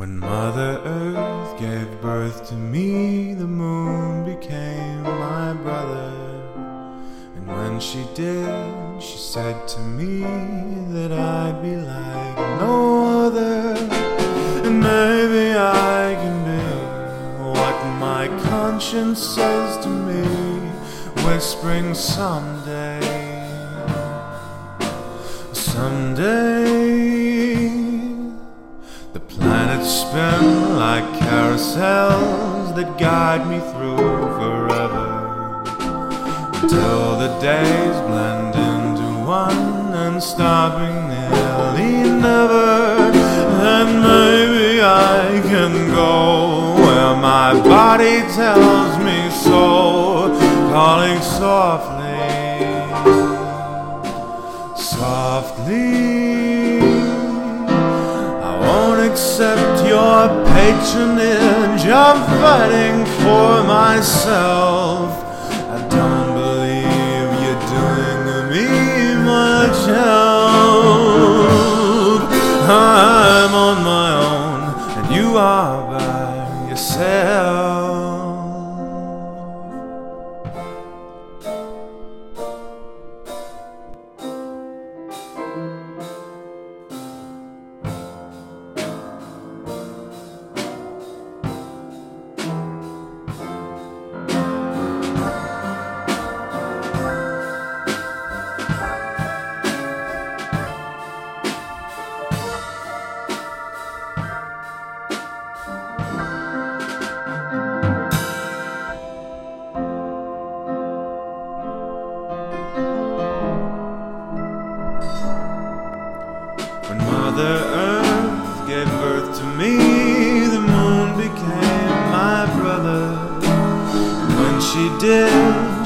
When Mother Earth gave birth to me, the moon became my brother. And when she did, she said to me that I'd be like no other. And maybe I can be what my conscience says to me, whispering someday. Someday planets spin like carousels that guide me through forever Till the days blend into one and stopping nearly never And maybe I can go where my body tells me so Calling softly softly. Accept your patronage. I'm fighting for myself. I don't believe you're doing me much help. I'm Mother Earth gave birth to me, the moon became my brother. And when she did,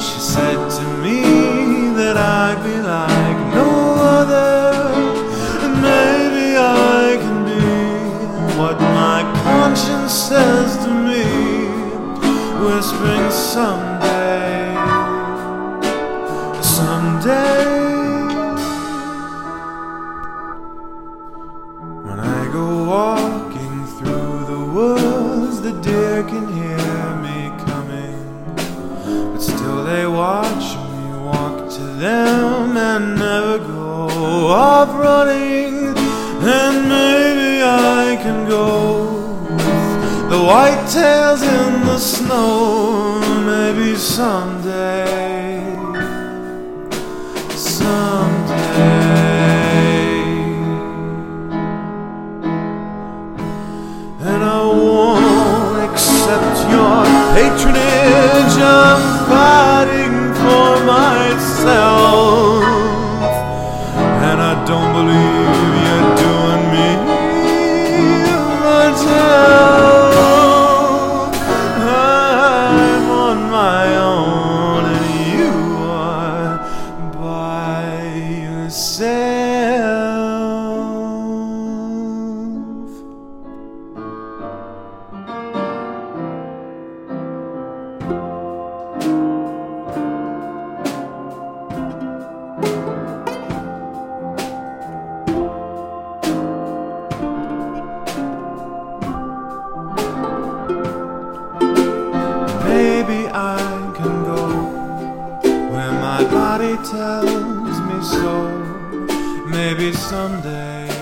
she said to me that I'd be like no other. And maybe I can be what my conscience says to me, whispering someday, someday. Go walking through the woods, the deer can hear me coming. But still they watch me walk to them and never go off running. And maybe I can go the white tails in the snow. Maybe someday, someday. And I I can go where my body tells me so. Maybe someday.